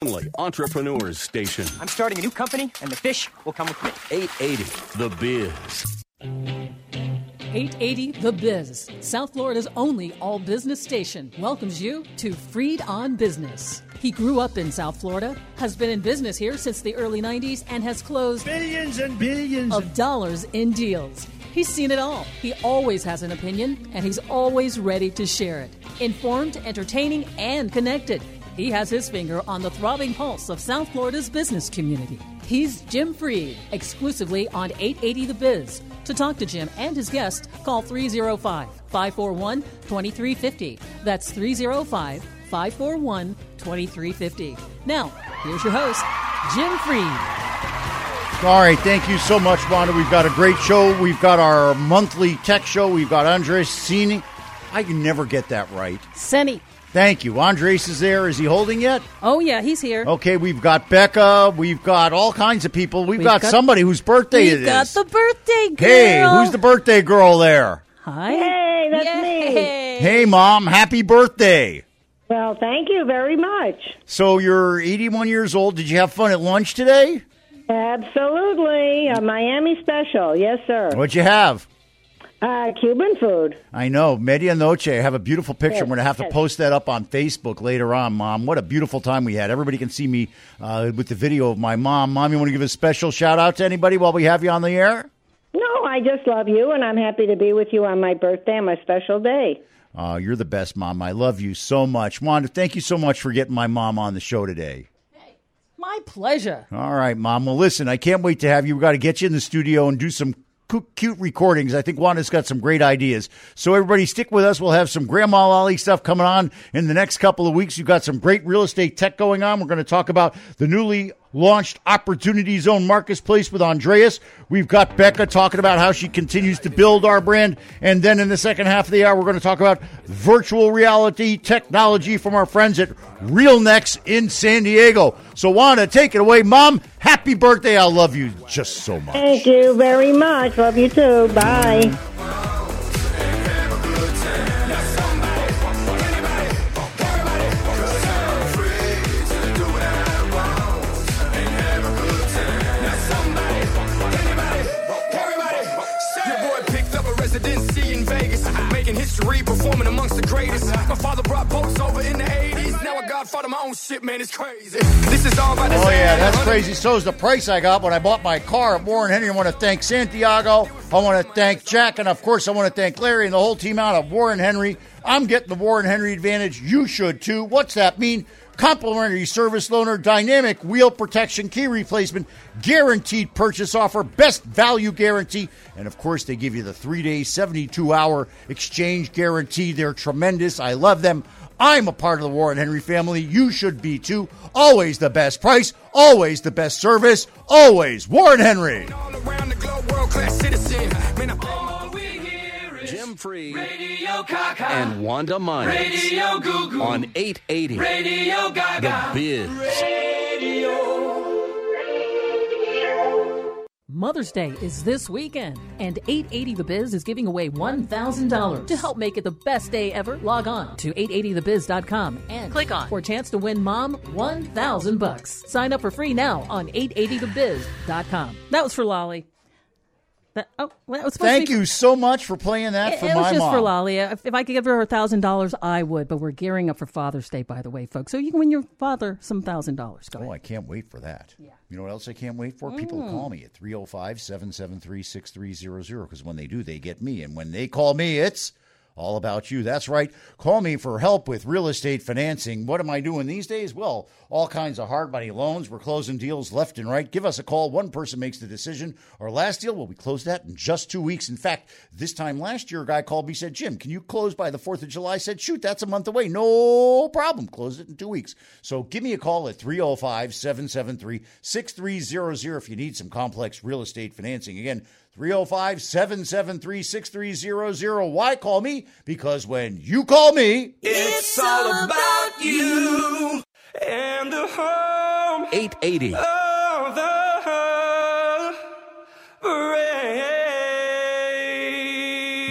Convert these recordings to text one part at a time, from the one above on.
Only Entrepreneurs Station. I'm starting a new company, and the fish will come with me. 880 The Biz. 880 The Biz, South Florida's only all business station, welcomes you to Freed on Business. He grew up in South Florida, has been in business here since the early 90s, and has closed billions and billions of dollars in deals. He's seen it all. He always has an opinion, and he's always ready to share it. Informed, entertaining, and connected. He has his finger on the throbbing pulse of South Florida's business community. He's Jim Freed, exclusively on 880 The Biz. To talk to Jim and his guest, call 305 541 2350. That's 305 541 2350. Now, here's your host, Jim Freed. All right, thank you so much, Wanda. We've got a great show. We've got our monthly tech show. We've got Andres Cini. I can never get that right. Senny. Thank you. Andres is there. Is he holding yet? Oh, yeah, he's here. Okay, we've got Becca. We've got all kinds of people. We've, We've got, got- somebody whose birthday is. We've it is. got the birthday girl. hey, who's the birthday girl there? Hi. Hey, that's Yay. me. Hey, Mom, happy birthday. Well, thank you very much. So you're 81 years old. Did you have fun at lunch today? Absolutely. A Miami special. Yes, sir. What'd you have? Uh, Cuban food. I know, Medianoche. I have a beautiful picture. Yes, I'm going to have to post that up on Facebook later on, Mom. What a beautiful time we had. Everybody can see me uh, with the video of my mom. Mom, you want to give a special shout out to anybody while we have you on the air? No, I just love you, and I'm happy to be with you on my birthday, on my special day. Uh, you're the best, Mom. I love you so much. Wanda, thank you so much for getting my mom on the show today. My pleasure. All right, Mom. Well, listen, I can't wait to have you. We've got to get you in the studio and do some cu- cute recordings. I think Wanda's got some great ideas. So, everybody, stick with us. We'll have some Grandma Lolly stuff coming on in the next couple of weeks. You've got some great real estate tech going on. We're going to talk about the newly launched Opportunity Zone Marketplace with Andreas. We've got Becca talking about how she continues to build our brand. And then in the second half of the hour, we're going to talk about virtual reality technology from our friends at RealNex in San Diego. So, Wanda, take it away. Mom, happy birthday. I love you just so much. Thank you very much. Love you too. Bye. Amongst the greatest. My father brought boats over in the 80s. Now a godfather, my own shit, man, it's crazy. This is all about the Oh yeah, that's crazy. So is the price I got when I bought my car at Warren Henry. I want to thank Santiago. I want to thank Jack, and of course, I want to thank Larry and the whole team out of Warren Henry. I'm getting the Warren Henry advantage. You should too. What's that mean? Complimentary service loaner, dynamic wheel protection, key replacement, guaranteed purchase offer, best value guarantee, and of course, they give you the three day, 72 hour exchange guarantee. They're tremendous. I love them. I'm a part of the Warren Henry family. You should be too. Always the best price, always the best service, always Warren Henry. All around the globe, world class citizen. Man, I Jim Freed and Wanda Myers on 880 The Biz. Mother's Day is this weekend, and 880 The Biz is giving away $1,000. To help make it the best day ever, log on to 880thebiz.com and click on for a chance to win mom 1000 bucks. Sign up for free now on 880thebiz.com. That was for Lolly. That, oh, well, that was supposed Thank to be you so much for playing that It, for it my was just mom. for Lolly. If, if I could give her a thousand dollars, I would. But we're gearing up for Father's Day, by the way, folks. So you can win your father some thousand dollars. Go Oh, ahead. I can't wait for that. You know what else I can't wait for? People Mm. call me at 305 773 6300 because when they do, they get me. And when they call me, it's all about you. That's right. Call me for help with real estate financing. What am I doing these days? Well, all kinds of hard money loans. We're closing deals left and right. Give us a call. One person makes the decision. Our last deal, well, we closed that in just two weeks. In fact, this time last year, a guy called me said, Jim, can you close by the 4th of July? I said, shoot, that's a month away. No problem. Close it in two weeks. So give me a call at 305 773 6300 if you need some complex real estate financing. Again, 305 773 6300. Why call me? Because when you call me, It's all about you and the home 880 of the parade.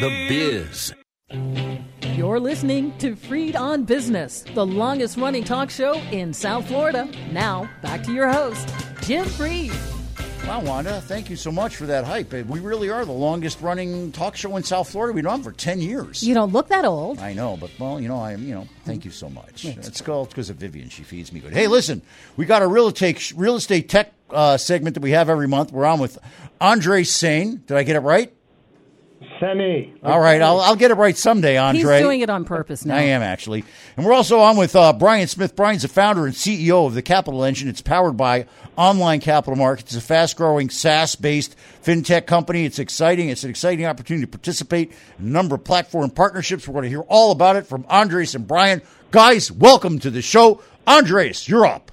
The Biz. You're You're listening to Freed on Business, the longest running talk show in South Florida. Now, back to your host, Jim Freed. Wow, Wanda, thank you so much for that hype. We really are the longest running talk show in South Florida. We've been on for 10 years. You don't look that old. I know, but well, you know, I am, you know, thank you so much. It's called because of Vivian. She feeds me good. Hey, listen, we got a real estate, real estate tech uh, segment that we have every month. We're on with Andre Sane. Did I get it right? Semi. All right, I'll, I'll get it right someday, Andre. He's doing it on purpose now. I am actually. And we're also on with uh, Brian Smith. Brian's the founder and CEO of the Capital Engine. It's powered by Online Capital Markets. It's a fast growing SaaS based fintech company. It's exciting. It's an exciting opportunity to participate in a number of platform partnerships. We're going to hear all about it from Andres and Brian. Guys, welcome to the show. Andres, you're up.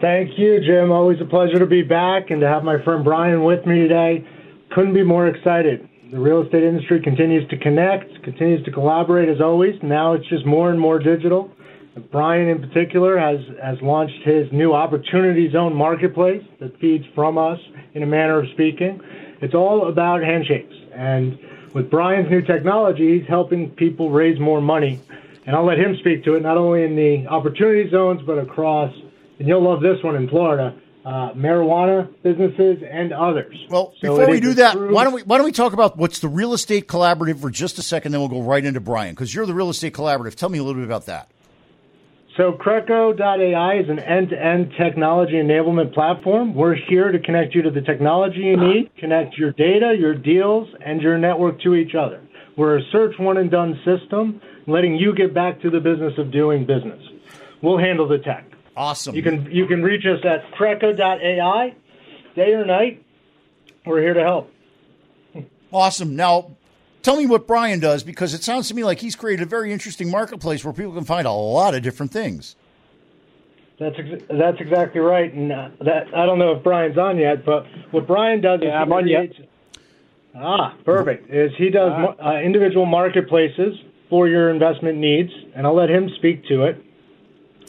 Thank you, Jim. Always a pleasure to be back and to have my friend Brian with me today. Couldn't be more excited. The real estate industry continues to connect, continues to collaborate as always. Now it's just more and more digital. Brian, in particular, has, has launched his new Opportunity Zone marketplace that feeds from us in a manner of speaking. It's all about handshakes. And with Brian's new technology, he's helping people raise more money. And I'll let him speak to it, not only in the Opportunity Zones, but across, and you'll love this one in Florida, uh, marijuana businesses and others. Well, So before we do that, true- why don't we why don't we talk about what's the real estate collaborative for just a second? Then we'll go right into Brian because you're the real estate collaborative. Tell me a little bit about that. So Creco.ai is an end-to-end technology enablement platform. We're here to connect you to the technology you need, connect your data, your deals, and your network to each other. We're a search one and done system, letting you get back to the business of doing business. We'll handle the tech. Awesome. You can you can reach us at Creco.ai, day or night. We're here to help. Awesome. Now, tell me what Brian does because it sounds to me like he's created a very interesting marketplace where people can find a lot of different things. That's ex- that's exactly right, and uh, that I don't know if Brian's on yet, but what Brian does is Yeah, he I'm on yet. Ah, perfect. Is he does mo- uh, individual marketplaces for your investment needs, and I'll let him speak to it.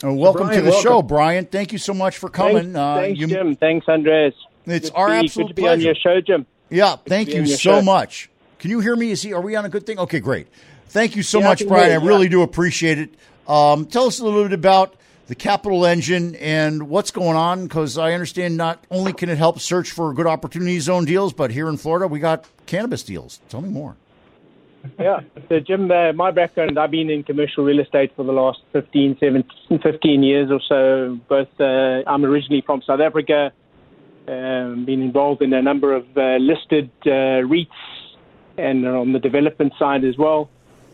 Uh, welcome Brian, to the welcome. show, Brian. Thank you so much for coming. Thanks, Uh, thanks you- Jim. Thanks, Andres. It's Good our be, absolute good to be pleasure. on your show, Jim. Yeah, thank you so show. much. Can you hear me? Is he? Are we on a good thing? Okay, great. Thank you so Yeah, much, Brian. hear I really do appreciate it. Um, tell us a little bit about the Capital Engine and what's going on, because I understand not only can it help search for good opportunity zone deals, but here in Florida we got cannabis deals. Tell me more. Yeah. So, Jim, uh, my background, I've been in commercial real estate for the last 15, 17, 15 years or so. Both, uh, I'm originally from South Africa, um, been involved in a number of uh, listed uh, REITs and on the development side as well.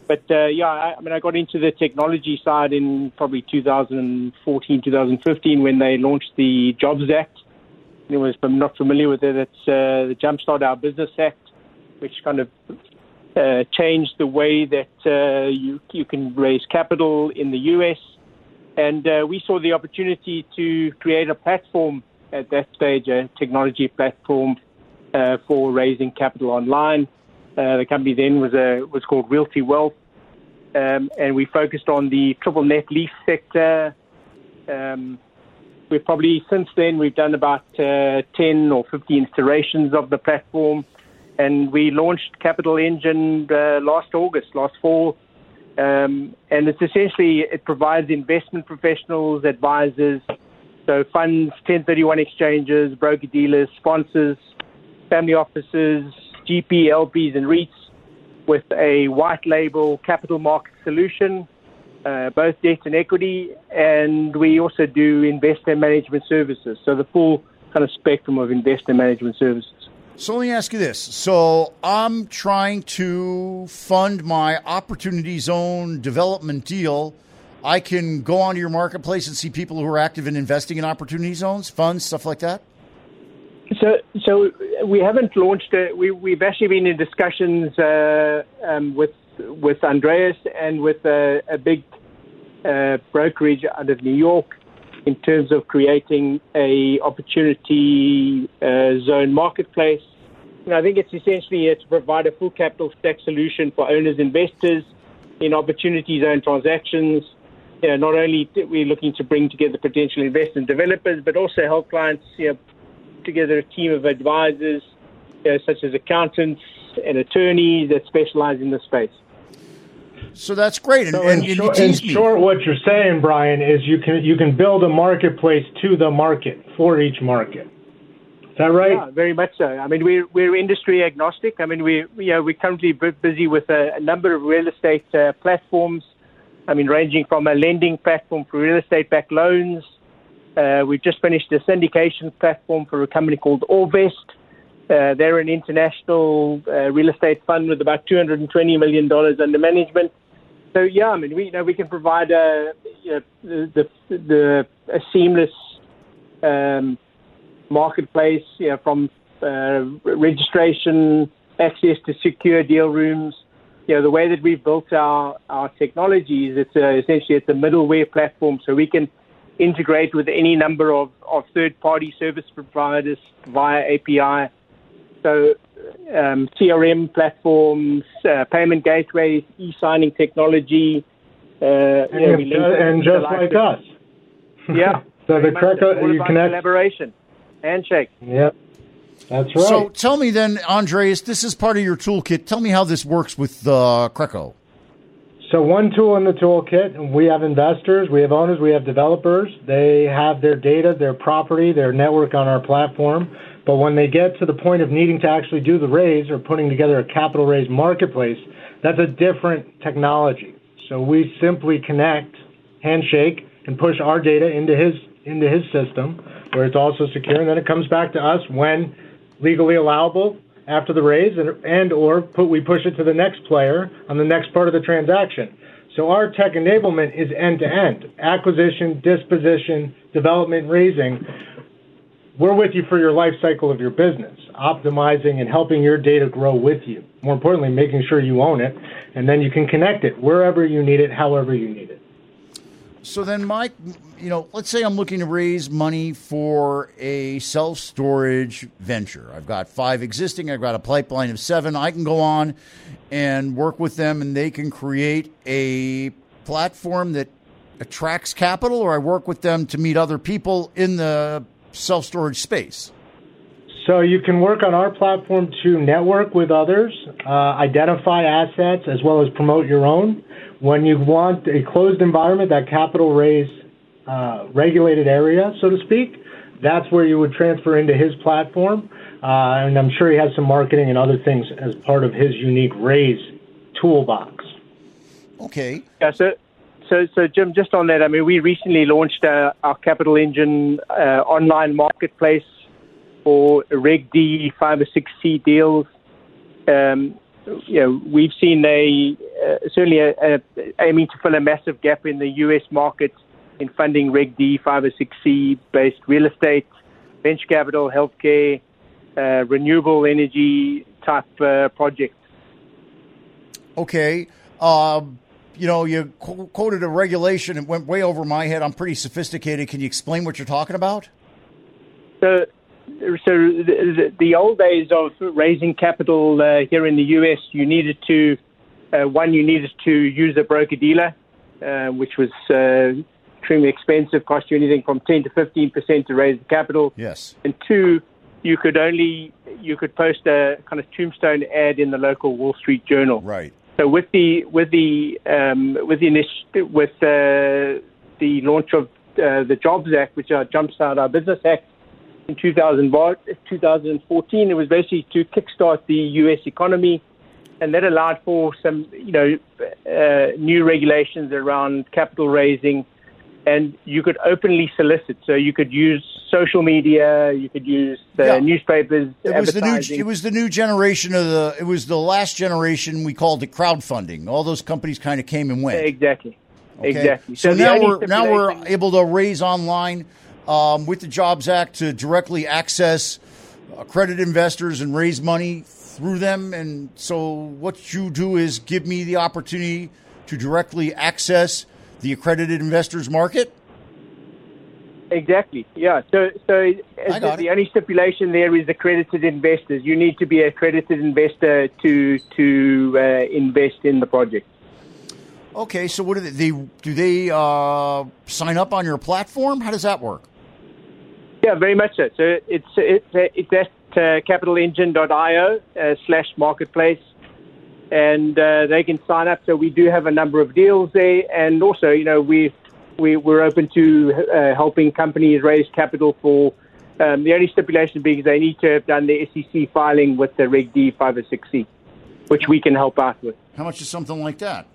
But uh, yeah, I, I mean, I got into the technology side in probably 2014, 2015 when they launched the Jobs Act. Anyone who's not familiar with it, it's uh, the Jumpstart Our Business Act, which kind of uh, changed the way that uh, you you can raise capital in the U.S. And uh, we saw the opportunity to create a platform at that stage, a technology platform uh, for raising capital online. Uh, the company then was a was called Realty Wealth, um, and we focused on the triple net lease sector. Um, we've probably since then we've done about uh, 10 or 15 iterations of the platform and we launched Capital Engine uh, last August, last fall. Um, and it's essentially it provides investment professionals, advisors, so funds, 1031 exchanges, broker dealers, sponsors, family offices, GP, LPs, and REITs with a white label capital market solution, uh, both debt and equity. And we also do investor management services, so the full kind of spectrum of investor management services. So let me ask you this. So I'm trying to fund my opportunity zone development deal. I can go onto your marketplace and see people who are active in investing in opportunity zones, funds, stuff like that. So, so we haven't launched it. We, we've actually been in discussions uh, um, with with Andreas and with a, a big uh, brokerage out of New York in terms of creating a opportunity uh, zone marketplace. And I think it's essentially to provide a full capital stack solution for owners, investors in opportunity zone transactions. You know, not only that we're looking to bring together potential investors and developers, but also help clients you know, together a team of advisors, you know, such as accountants and attorneys that specialize in the space. So that's great. And, So and, in, and short, in me. short, what you're saying, Brian, is you can you can build a marketplace to the market for each market. Is that right? Yeah, very much so. I mean, we're we're industry agnostic. I mean, we you know we're currently busy with a, a number of real estate uh, platforms. I mean, ranging from a lending platform for real estate-backed loans. Uh, we've just finished a syndication platform for a company called Allvest. Uh, they're an international uh, real estate fund with about 220 million dollars under management. So yeah, I mean, we you know we can provide a you know, the the, the a seamless um, marketplace, you know, from uh, registration, access to secure deal rooms. You know, the way that we've built our, our technology is it's a, essentially it's a middleware platform, so we can integrate with any number of, of third-party service providers via API. So um, CRM platforms, uh, payment gateways, e-signing technology. Uh, And, you know, if- we link them and just like likes us. Yeah. So the very much Creco, so. You connect. collaboration, handshake. Yep, that's right. So tell me then, Andreas, this is part of your toolkit. Tell me how this works with uh, Creco. So one tool in the toolkit, and we have investors, we have owners, we have developers. They have their data, their property, their network on our platform. But when they get to the point of needing to actually do the raise or putting together a capital raise marketplace, that's a different technology. So we simply connect, handshake, and push our data into his into his system, where it's also secure, and then it comes back to us when legally allowable after the raise, and, and or put we push it to the next player on the next part of the transaction. So our tech enablement is end to end: acquisition, disposition, development, raising. We're with you for your life cycle of your business, optimizing and helping your data grow with you. More importantly, making sure you own it, and then you can connect it wherever you need it, however you need it. So then, Mike, you know, let's say I'm looking to raise money for a self storage venture. I've got five existing, I've got a pipeline of seven. I can go on and work with them, and they can create a platform that attracts capital, or I work with them to meet other people in the self storage space. So you can work on our platform to network with others, uh, identify assets, as well as promote your own. When you want a closed environment, that capital raise uh, regulated area, so to speak, that's where you would transfer into his platform. Uh, and I'm sure he has some marketing and other things as part of his unique raise toolbox. Okay. That's so, so, so Jim, just on that, I mean, we recently launched uh, our Capital Engine uh, online marketplace for Reg D five or six C deals. Um, you know, we've seen a uh, certainly a, a, aiming to fill a massive gap in the U.S. market in funding Reg D five or six C based real estate, venture capital, healthcare, uh, renewable energy type uh, projects. Okay. Um, you know, you qu- quoted a regulation. It went way over my head. I'm pretty sophisticated. Can you explain what you're talking about? So, so the, the old days of raising capital uh, here in the U.S., you needed to uh, one, you needed to use a broker dealer, uh, which was uh, extremely expensive, cost you anything from 10 to 15 percent to raise the capital. Yes. And two, you could only you could post a kind of tombstone ad in the local Wall Street Journal. Right. So with the with the um, with the initi- with uh, the launch of uh, the Jobs Act, which uh, jumpstart our Business Act in 2000, 2014, it was basically to kickstart the U.S. economy, and that allowed for some you know uh, new regulations around capital raising, and you could openly solicit. So you could use social media, you could use uh, Yeah. newspapers, It was the new. It was the new generation of the. It was the last generation. We called it crowdfunding. All those companies kind of came and went. exactly. Okay? Exactly. So, the now we're now we're able to raise online um, with the Jobs Act to directly access accredited investors and raise money through them. And so what you do is give me the opportunity to directly access the accredited investors market. Exactly. Yeah. So, so the, the only stipulation there is accredited investors. You need to be an accredited investor to to uh, invest in the project. Okay, so what do they, they do? They uh, sign up on your platform? How does that work? Yeah, very much so. So it's it's it's at uh, capitalengine.io uh, slash marketplace. And uh, they can sign up. So we do have a number of deals there, and also, you know, we, we we're open to uh, helping companies raise capital for. Um, the only stipulation being they need to have done the SEC filing with the Reg D 506C, which we can help out with. How much is something like that?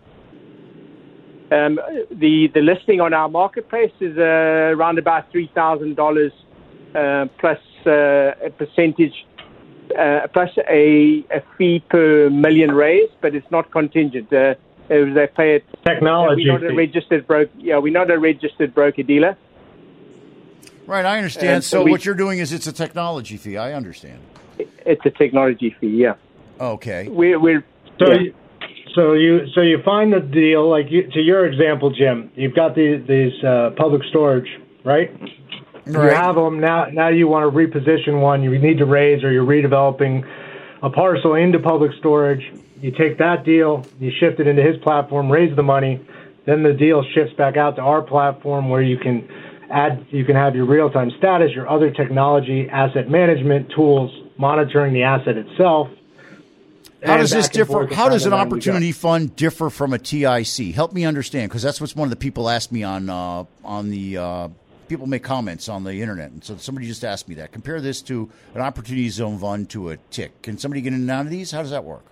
Um, the the listing on our marketplace is uh, around about three thousand uh, dollars plus uh, a percentage uh, plus a, a fee per million raised, but it's not contingent. Uh, they pay it. Technology. we're not a registered broker. Yeah, we're not a registered broker dealer. Right, I understand. And so so we- what you're doing is it's a technology fee. I understand. It's a technology fee. Yeah, Okay. we're we're So, yeah. you, so you so you find the deal like you, to your example, Jim. You've got the, these uh, public storage, right? You have them now. Now you want to reposition one. You need to raise, or you're redeveloping a parcel into public storage. You take that deal, you shift it into his platform, raise the money. Then the deal shifts back out to our platform where you can add, you can have your real-time status, your other technology, asset management tools, monitoring the asset itself. How does this differ? How does an around and around we go. opportunity fund differ from a TIC? Help me understand, because that's what's one of the people asked me on uh, on the uh, people make comments on the internet, and so somebody just asked me that. Compare this to an opportunity zone fund to a TIC. Can somebody get in and out of these? How does that work?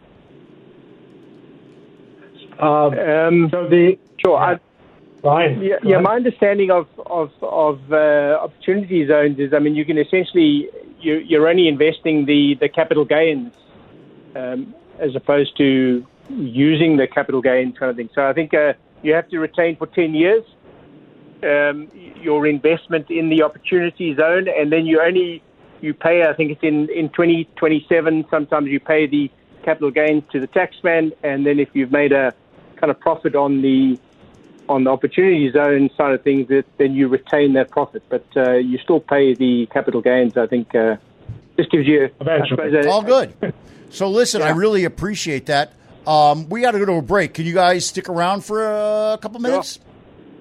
Um, Um, so the sure. I, fine. Yeah, yeah. My understanding of of of uh, opportunity zones is, I mean, you can essentially you, you're only investing the the capital gains um, as opposed to using the capital gains kind of thing. So I think uh, you have to retain for ten years um, your investment in the opportunity zone, and then you only you pay. I think it's in in 2027. Sometimes you pay the capital gains to the taxman, and then if you've made a kind of profit on the on the opportunity zone side of things, that then you retain that profit, but uh, you still pay the capital gains. I think uh, this gives you I Eventually. suppose, a- All good. So listen, I really appreciate that. Um, we got to go to a break. Can you guys stick around for a couple minutes?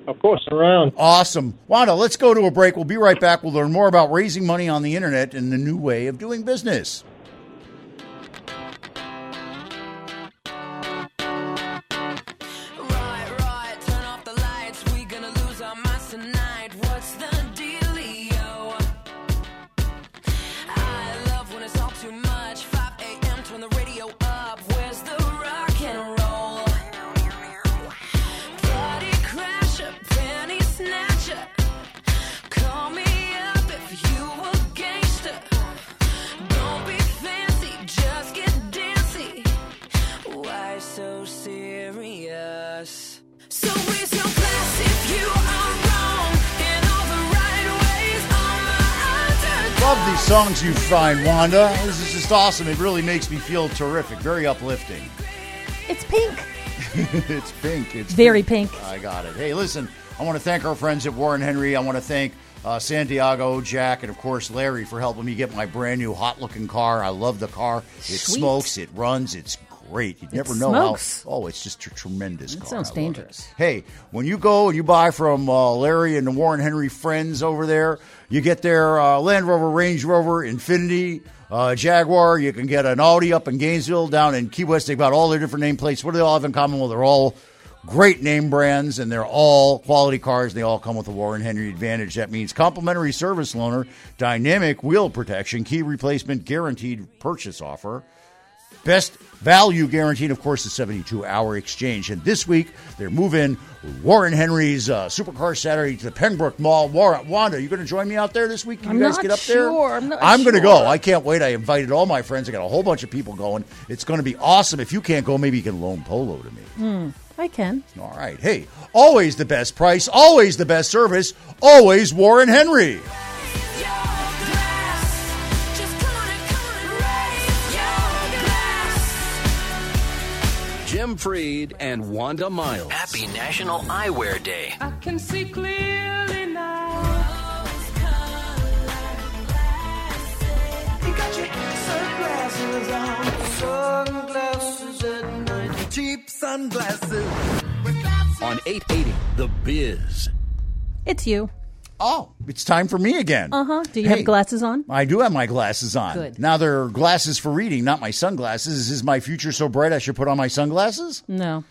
Of course. around. Awesome. Wanda, let's go to a break. We'll be right back. We'll learn more about raising money on the internet and the new way of doing business. You find, Wanda. This is just awesome. It really makes me feel terrific. Very uplifting. It's pink. it's pink. It's Very pink. I got it. Hey, listen, I want to thank our friends at Warren Henry. I want to thank uh, Santiago, Jack, and of course Larry for helping me get my brand new hot looking car. I love the car. It Sweet. smokes, it runs, it's great. You never know how. Oh, it's just a tremendous That car. sounds love it. dangerous. Hey, when you go and you buy from uh, Larry and the Warren Henry friends over there, you get their uh, Land Rover, Range Rover, Infiniti, uh, Jaguar. You can get an Audi up in Gainesville, down in Key West. They've got all their different nameplates. What do they all have in common? Well, they're all great name brands and they're all quality cars. They all come with a Warren Henry Advantage. That means complimentary service loaner, dynamic wheel protection, key replacement, guaranteed purchase offer. Best value guaranteed, of course, the 72 hour exchange. And this week, they're moving Warren Henry's uh, Supercar Saturday to the Pembroke Mall. Warren, Wanda, you going to join me out there this week? Can I'm you guys not get up there? sure. I'm not going to go. I can't wait. I invited all my friends. I got a whole bunch of people going. It's going to be awesome. If you can't go, maybe you can loan Polo to me. I can. All right. Hey, always the best price, always the best service, always Warren Henry. Glass. Jim Freed and Wanda Miles. Happy National Eyewear Day. I can see clearly now. You got your sunglasses on, sunglasses at night, cheap sunglasses. On 880, The Biz. It's you. Oh, it's time for me again. Uh huh. Do you Hey. have glasses on? I do have my glasses on. Good. Now they're glasses for reading, not my sunglasses. Is my future so bright I should put on my sunglasses? No.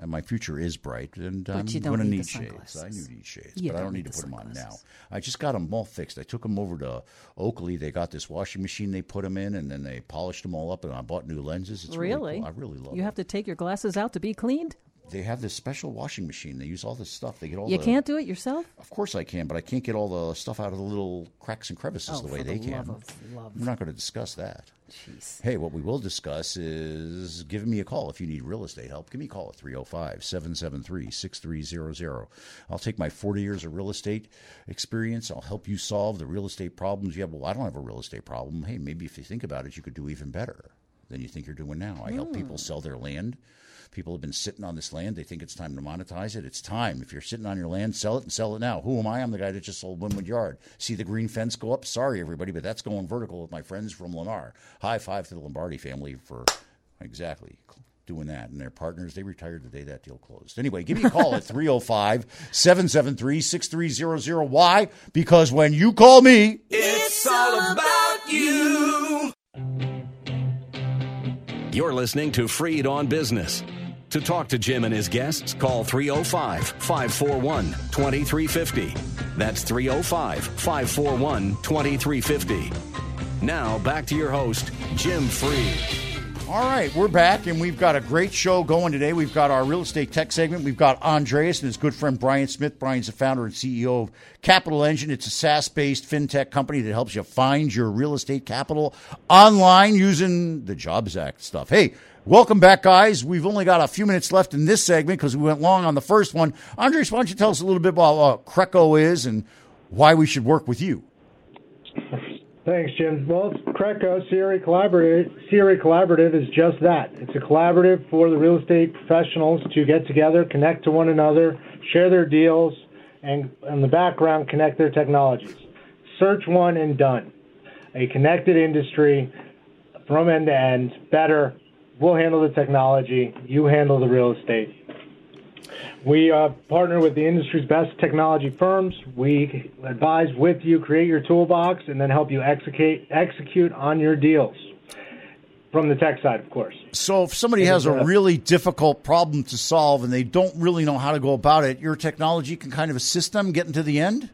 Uh, my future is bright, and I'm going to need shades. I do need shades, You but I don't need need to put them on now. I just got them all fixed. I took them over to Oakley. They got this washing machine they put them in, and then they polished them all up, and I bought new lenses. It's really, really? cool. I really love You have to take your glasses out to be cleaned? They have this special washing machine. They use all this stuff. They get all You the, can't do it yourself? Of course I can, but I can't get all the stuff out of the little cracks and crevices Oh, the way they the can. love of love. We're not going to discuss that. Jeez. Hey, what we will discuss is giving me a call if you need real estate help. Give me a call at 305 773 6300. I'll take my 40 years of real estate experience. I'll help you solve the real estate problems you have. Well, I don't have a real estate problem. Hey, maybe if you think about it, you could do even better than you think you're doing now. I help hmm. people sell their land. People have been sitting on this land. They think it's time to monetize it. It's time. If you're sitting on your land, sell it and sell it now. Who am I? I'm the guy that just sold Wynwood Yard. See the green fence go up? Sorry, everybody, but that's going vertical with my friends from Lennar. High five to the Lombardi family for exactly doing that. And their partners, they retired the day that deal closed. Anyway, give me a call at 305 773 6300. Why? Because when you call me, It's all about you. You're listening to Freed on Business. To talk to Jim and his guests, call 305 541 2350. That's 305 541 2350. Now, back to your host, Jim Freed. All right, we're back, and we've got a great show going today. We've got our real estate tech segment. We've got Andreas and his good friend Brian Smith. Brian's the founder and CEO of Capital Engine. It's a SaaS based fintech company that helps you find your real estate capital online using the Jobs Act stuff. Hey, welcome back, guys. We've only got a few minutes left in this segment because we went long on the first one. Andres, why don't you tell us a little bit about what Creco is and why we should work with you? Thanks, Jim. Well, Creco CRE Collaborative, CRE Collaborative is just that. It's a collaborative for the real estate professionals to get together, connect to one another, share their deals, and in the background, connect their technologies. Search one and done. A connected industry from end to end, better. We'll handle the technology, you handle the real estate. We uh, partner with the industry's best technology firms. We advise with you, create your toolbox, and then help you execute execute on your deals. From the tech side, of course. So, if somebody has a really difficult problem to solve and they don't really know how to go about it, your technology can kind of assist them getting to the end?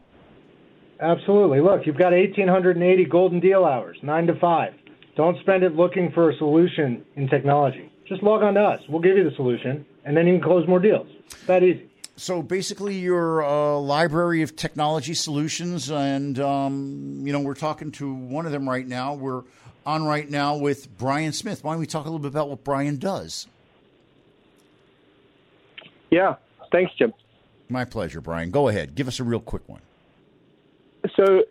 Absolutely. Look, you've got 1,880 golden deal hours, 9 to 5. Don't spend it looking for a solution in technology. Just log on to us. We'll give you the solution, and then you can close more deals. It's that easy. So basically, you're a library of technology solutions, and um, you know we're talking to one of them right now. We're on right now with Brian Smith. Why don't we talk a little bit about what Brian does? Yeah, thanks, Jim. My pleasure, Brian. Go ahead. Give us a real quick one. So,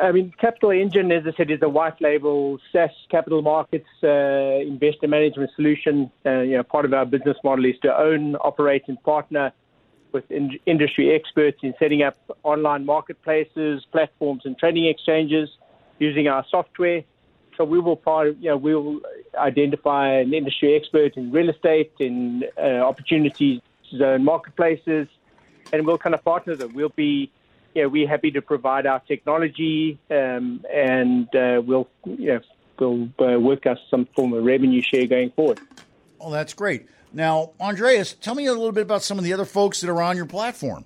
I mean, Capital Engine, as I said, is a white label SaaS capital markets uh, investor management solution. Uh, you know, part of our business model is to own, operate, and partner with in- industry experts in setting up online marketplaces, platforms, and trading exchanges using our software. So we will, part, you know, we will identify an industry expert in real estate, in uh, opportunity zone marketplaces, and we'll kind of partner them. We'll be you know, we're happy to provide our technology, um, and uh, we'll, you know, we'll uh, work us some form of revenue share going forward. Oh, that's great. Now, Andreas, tell me a little bit about some of the other folks that are on your platform.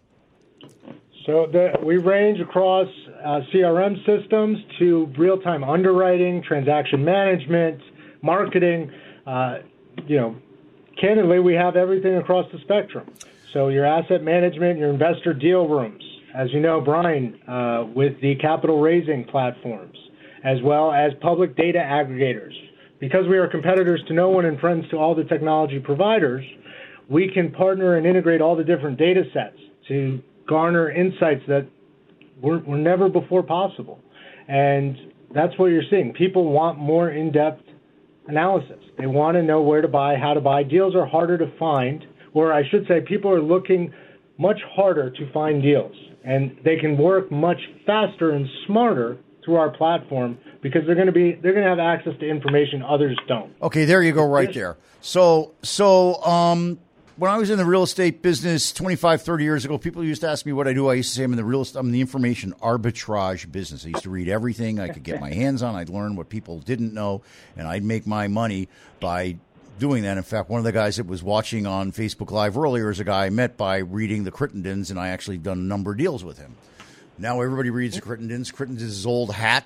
So the, we range across uh, CRM systems to real-time underwriting, transaction management, marketing. Uh, you know, candidly, we have everything across the spectrum. So your asset management, your investor deal rooms, as you know, Brian, uh, with the capital raising platforms, as well as public data aggregators. Because we are competitors to no one and friends to all the technology providers, we can partner and integrate all the different data sets to garner insights that were, were never before possible. And that's what you're seeing. People want more in depth analysis. They want to know where to buy, how to buy. Deals are harder to find, or I should say, people are looking much harder to find deals. And they can work much faster and smarter through our platform because they're going to be they're going to have access to information others don't. Okay, there you go, right there. So, so um, when I was in the real estate business 25, 30 years ago, people used to ask me what I do. I used to say I'm in the real estate, I'm in the information arbitrage business. I used to read everything I could get my hands on. I'd learn what people didn't know, and I'd make my money by doing that. In fact, one of the guys that was watching on Facebook Live earlier is a guy I met by reading the Crittendens, and I actually done a number of deals with him. Now everybody reads the Crittendens. Crittendens is old hat.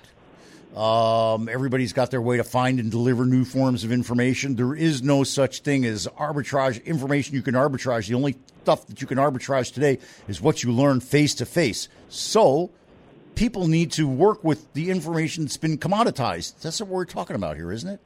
Um, everybody's got their way to find and deliver new forms of information. There is no such thing as arbitrage information you can arbitrage. The only stuff that you can arbitrage today is what you learn face to face. So people need to work with the information that's been commoditized. That's what we're talking about here, isn't it?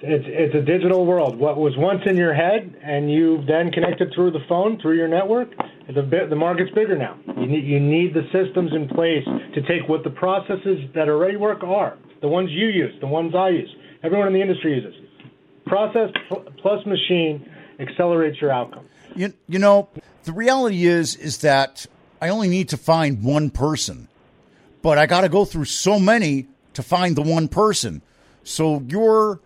It's it's a digital world. What was once in your head, and you then connected through the phone, through your network, the bit, the market's bigger now. You need you need the systems in place to take what the processes that already work are, the ones you use, the ones I use, everyone in the industry uses. Process pl- plus machine accelerates your outcome. You, you know, the reality is is that I only need to find one person, but I got to go through so many to find the one person. So you're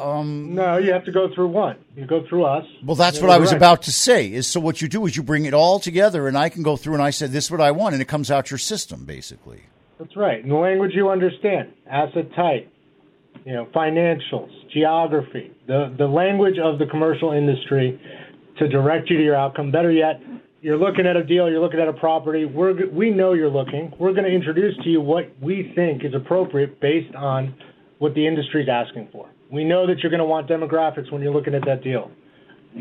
um, No, you have to go through one. You go through us. well, that's what I was right. about to say. Is so what you do is you bring it all together, and I can go through and I said this is what I want, and it comes out your system basically. That's right. In the language you understand, asset type, you know, financials, geography, the the language of the commercial industry to direct you to your outcome. Better yet, you're looking at a deal, you're looking at a property. We're we know you're looking. We're going to introduce to you what we think is appropriate based on what the industry is asking for. We know that you're going to want demographics when you're looking at that deal.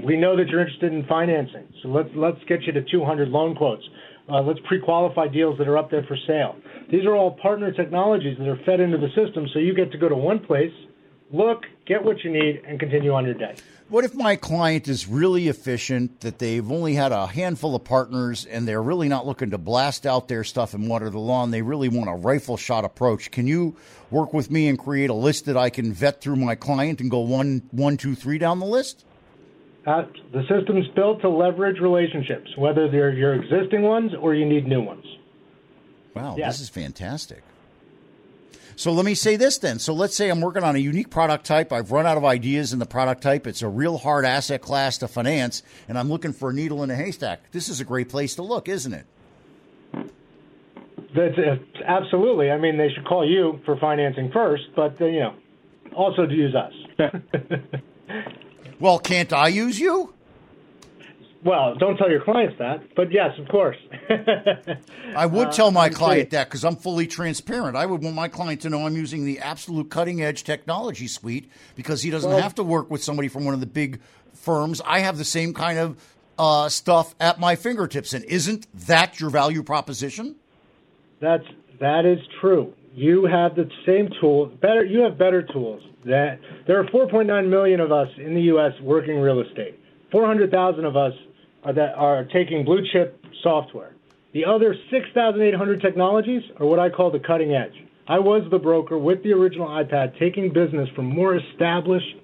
We know that you're interested in financing, so let's let's get you to 200 loan quotes. Uh, let's pre-qualify deals that are up there for sale. These are all partner technologies that are fed into the system, so you get to go to one place, look, get what you need, and continue on your day. What if my client is really efficient, that they've only had a handful of partners and they're really not looking to blast out their stuff and water the lawn? They really want a rifle shot approach. Can you work with me and create a list that I can vet through my client and go one, one, two, three down the list? Uh, the system's built to leverage relationships, whether they're your existing ones or you need new ones. Wow, Yes. this is fantastic. So let me say this then. So let's say I'm working on a unique product type. I've run out of ideas in the product type. It's a real hard asset class to finance, and I'm looking for a needle in a haystack. This is a great place to look, isn't it? That's uh, absolutely. I mean, they should call you for financing first, but uh, you know, also to use us. Well, can't I use you? Well, don't tell your clients that, but yes, of course. I would Uh, tell my client that because I'm fully transparent. I would want my client to know I'm using the absolute cutting edge technology suite because he doesn't Well- have to work with somebody from one of the big firms. I have the same kind of uh, stuff at my fingertips. And isn't that your value proposition? That's that is true. You have the same tool. Better, you have better tools. That there are 4.9 million of us in the U.S. working real estate. 400,000 of us that are taking blue chip software. The other 6,800 technologies are what I call the cutting edge. I was the broker with the original iPad taking business from more established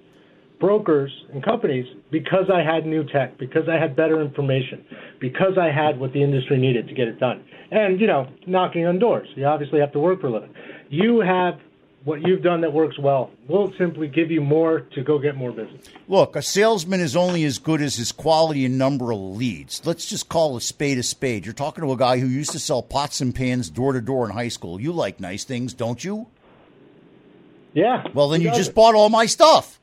brokers and companies because I had new tech, because I had better information, because I had what the industry needed to get it done. And, you know, knocking on doors. You obviously have to work for a living. You have what you've done that works well. We'll simply give you more to go get more business. Look, a salesman is only as good as his quality and number of leads. Let's just call a spade a spade. You're talking to a guy who used to sell pots and pans door to door in high school. You like nice things, don't you? Yeah. Well, then you just bought all my stuff.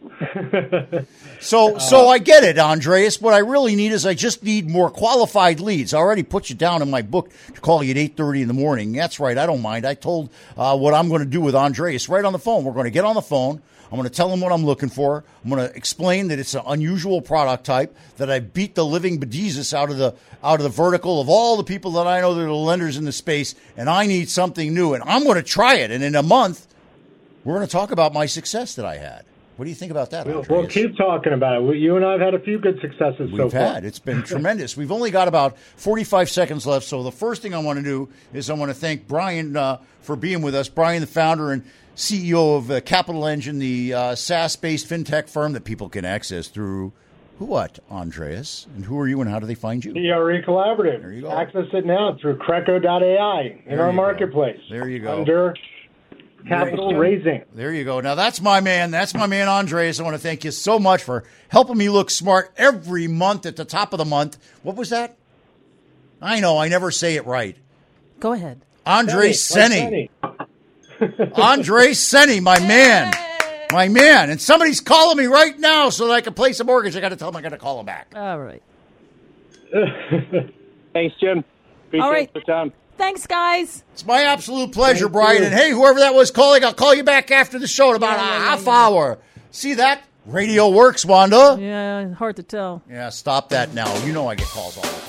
So, so I get it, Andreas. What I really need is I just need more qualified leads. I already put you down in my book to call you at eight thirty in the morning. That's right. I don't mind. I told uh, what I'm going to do with Andreas right on the phone. We're going to get on the phone. I'm going to tell him what I'm looking for. I'm going to explain that it's an unusual product type that I beat the living bejesus out of the out of the vertical of all the people that I know that are lenders in the space, and I need something new, and I'm going to try it. And in a month, we're going to talk about my success that I had. What do you think about that? We'll, we'll keep talking about it. You and I have had a few good successes so We've far. had. It's been tremendous. We've only got about 45 seconds left. So the first thing I want to do is I want to thank Brian uh, for being with us. Brian, the founder and CEO of uh, Capital Engine, the uh, SaaS-based fintech firm that people can access through Who what, Andreas? And who are you and how do they find you? CRE Collaborative. There you go. Access it now through Creco.ai in There our you go. marketplace. There you go. Under capital raising. There you go. Now that's my man. That's my man, Andres. I want to thank you so much for helping me look smart every month at the top of the month. What was that? I know. I never say it right. Go ahead. Andre Senny, Senny. Andre Senny, my man. My man. And somebody's calling me right now so that I can place a mortgage. I got to tell them I got to call him back. All right. Thanks, Jim. Appreciate All right. the time. Thanks, guys. It's my absolute pleasure, Brian. And hey, whoever that was calling, I'll call you back after the show in about Yeah, a yeah, yeah, half yeah. hour. See that? Radio works, Wanda. Yeah, hard to tell. Yeah, stop that now. You know I get calls all the time.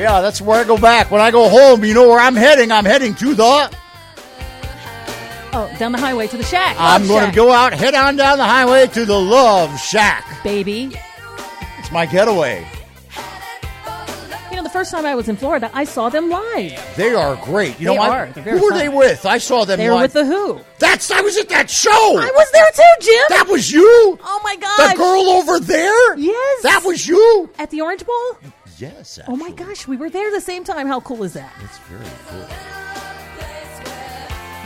Yeah, that's where I go back. When I go home, you know where I'm heading. I'm heading to the. Oh, down the highway to the shack. I'm Love going to go out, head on down the highway to the Love Shack. baby. It's my getaway. You know, the first time I was in Florida, I saw them live. They are great. You know They what? are. They're very Who were fun. they with? I saw them. They were live. with the Who. That's. I was at that show. I was there too, Jim. That was you. oh my God. The girl over there. Yes. That was you. at the Orange Bowl. Yes. Oh my gosh, we were there the same time. How cool is that? It's very cool.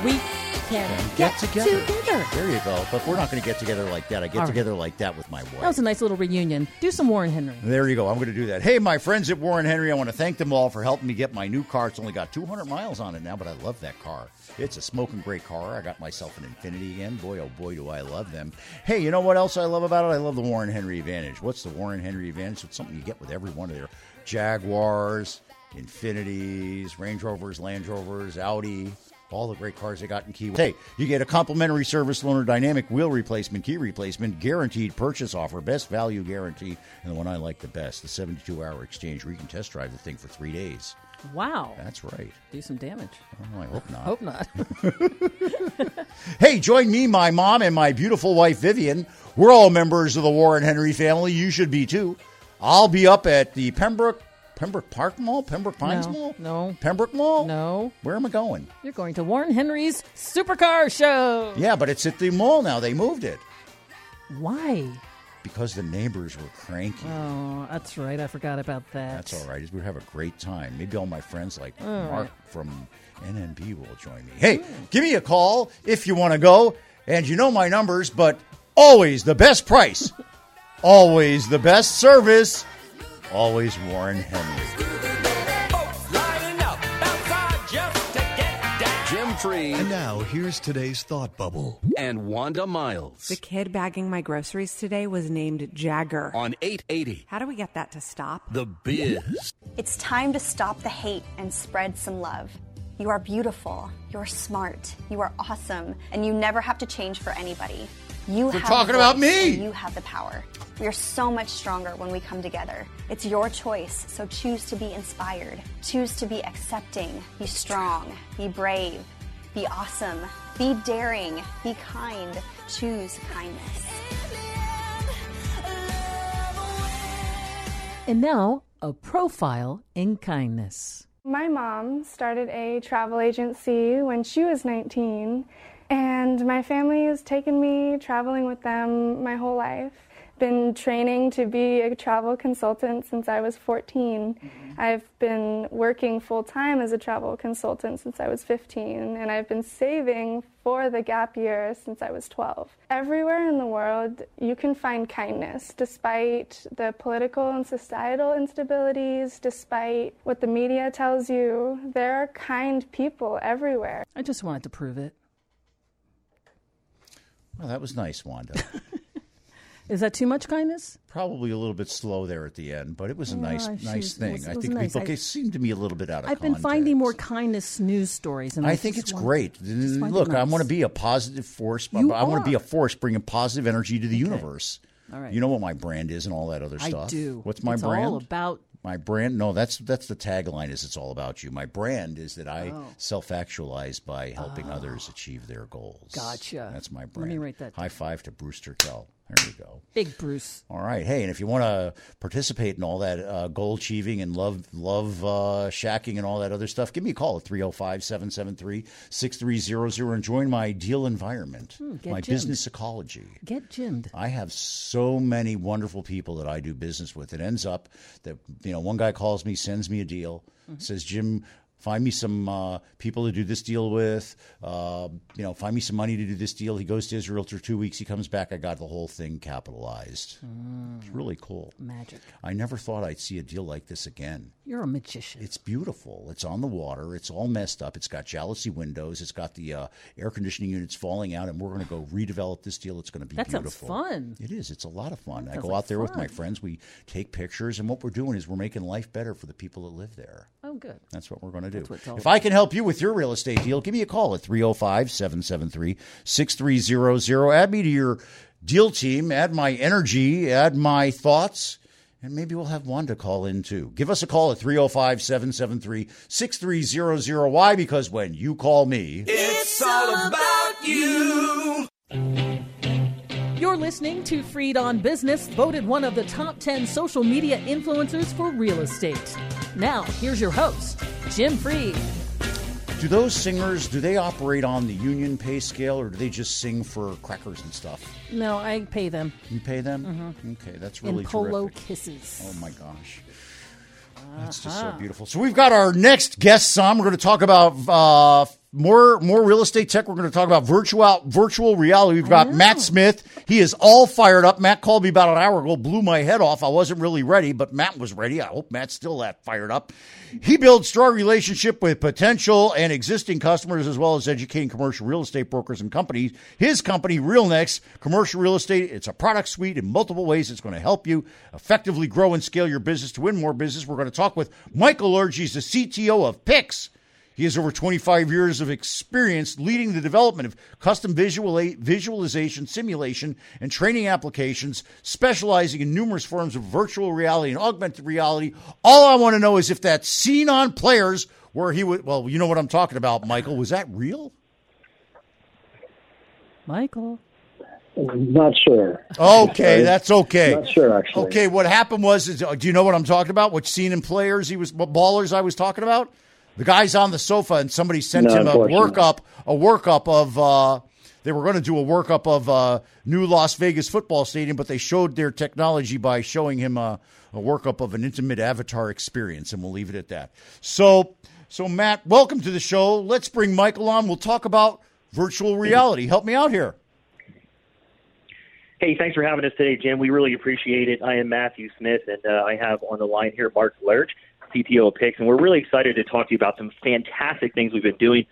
We can Get together. together. There you go. But we're not going to get together like that. I get All right. together like that with my wife. That was a nice little reunion. Do some Warren Henry. There you go. I'm going to do that. Hey, my friends at Warren Henry, I want to thank them all for helping me get my new car. It's only got 200 miles on it now, but I love that car. It's a smoking great car. I got myself an Infiniti again. Boy, oh boy, do I love them. Hey, you know what else I love about it? I love the Warren Henry Advantage. What's the Warren Henry Advantage? It's something you get with every one of their Jaguars, Infinitis, Range Rovers, Land Rovers, Audi. All the great cars they got in Key West. Hey, you get a complimentary service loaner dynamic wheel replacement, key replacement, guaranteed purchase offer, best value guarantee, and the one I like the best, the 72 hour exchange where you can test drive the thing for three days. Wow. That's right. Do some damage. Oh, I hope not. Hope not. Hey, join me, my mom, and my beautiful wife, Vivian. We're all members of the Warren Henry family. You should be too. I'll be up at the Pembroke Pembroke Park Mall, Pembroke Pines No, Mall, no. Pembroke Mall. No. Where am I going? You're going to Warren Henry's Supercar Show. Yeah, but it's at the mall now. They moved it Why? because the neighbors were cranky. Oh, that's right. I forgot about that. That's all right. We have a great time. Maybe all my friends like All Mark right. from NNB will join me. Hey, give me a call if you want to go. And you know my numbers, but always the best price, always the best service, always Warren Henry. lining up outside just to get down. Jim Freed And now, here's today's thought bubble. and Wanda Miles The kid bagging my groceries today was named Jagger. on 880 How do we get that to stop? The Biz. It's time to stop the hate and spread some love. You are beautiful, you're smart, you are awesome, and you never have to change for anybody. You They're have talking the about me. you have the power. We are so much stronger when we come together. It's your choice, so choose to be inspired. Choose to be accepting. Be strong. Be brave. Be awesome. Be daring. Be kind. Choose kindness. And now, a profile in kindness. My mom started a travel agency when she was 19, and my family has taken me traveling with them my whole life. Been training to be a travel consultant since I was 14. Mm-hmm. I've been working full time as a travel consultant since I was 15, and I've been saving for the gap year since I was 12. Everywhere in the world, you can find kindness despite the political and societal instabilities, despite what the media tells you. There are kind people everywhere. I just wanted to prove it. Well, that was nice, Wanda. Is that too much kindness? Probably a little bit slow there at the end, but it was a Yeah, nice, nice thing. was- I think nice. people I- it seemed to me a little bit out of I've been context. finding more kindness news stories, and I I think it's want- great. just find it Look, I want to be a positive force. You I want to be a force bringing positive energy to the universe. All right. You know what my brand is and all that other stuff. I do. What's my It's brand? all about my brand. No, that's that's the tagline. Is it's all about you. My brand is that I Oh. self-actualize by helping others ah. achieve their goals. Gotcha. That's my brand Let me write that High five to Brewster Kell. There you go. Big Bruce. All right. Hey, and if you want to participate in all that uh, goal achieving and love love uh, shacking and all that other stuff, give me a call at 305 773 6300 and join my deal environment, Hmm, my business ecology. Get Jimmed. I have so many wonderful people that I do business with. It ends up that you know one guy calls me, sends me a deal, Mm-hmm. says, "Jim, find me some uh, people to do this deal with. Uh, you know, find me some money to do this deal." He goes to Israel for two weeks. He comes back. I got the whole thing capitalized. It's really cool. Mm. Magic. I never thought I'd see a deal like this again. You're a magician. It's beautiful. It's on the water. It's all messed up. It's got jealousy windows. It's got the uh, air conditioning units falling out, and we're going to go redevelop this deal. It's going to be That sounds beautiful. fun. It is. It's a lot of fun. I sounds go like out there with my friends. We take pictures, and what we're doing is we're making life better for the people that live there. Oh, good. That's what we're going to do. That's what it's all If I can help you with your real estate deal, give me a call at 305 773 6300. Add me to your deal team, add my energy, add my thoughts, and maybe we'll have Wanda call in too. Give us a call at 305 773 6300. Why? Because when you call me, It's all about you. You're listening to Freed on Business, voted one of the top 10 social media influencers for real estate. Now, here's your host, Jim Freed. do those singers, do they operate on the union pay scale or do they just sing for crackers and stuff? No, I pay them You pay them? Okay, that's really in polo terrific. kisses. Oh my gosh. That's just Uh-huh. so beautiful. So we've got our next guest. on. We're going to talk about uh, more more real estate tech. We're going to talk about virtual virtual reality. We've got oh. Matt Smith. He is all fired up. Matt called me about an hour ago, blew my head off. I wasn't really ready, but Matt was ready. I hope Matt's still that fired up. He builds strong relationship with potential and existing customers, as well as educating commercial real estate brokers and companies. His company, RealNext Commercial Real Estate, it's a product suite in multiple ways. It's going to help you effectively grow and scale your business to win more business. We're going to talk with Michael Lerg. He's the CTO of Pix. He has over 25 years of experience leading the development of custom visual, visualization, simulation, and training applications, specializing in numerous forms of virtual reality and augmented reality. All I want to know is if that scene on players where he would, well, you know what I'm talking about, Michael, was that real? Michael. Not sure. Okay, that's okay. Not sure, actually. Okay, what happened was, is, uh, do you know what I'm talking about? Which scene in Players he was, what ballers I was talking about? The guy's on the sofa and somebody sent No, him a workup, a workup of, uh, they were going to do a workup of uh, new Las Vegas football stadium, but they showed their technology by showing him a, a workup of an intimate avatar experience, and we'll leave it at that. So, so Matt, welcome to the show. Let's bring Michael on. We'll talk about virtual reality. Help me out here. Hey, thanks for having us today, Jim. We really appreciate it. I am Matthew Smith, and uh, I have on the line here Mark Lerg, CTO of Pix, and we're really excited to talk to you about some fantastic things we've been doing,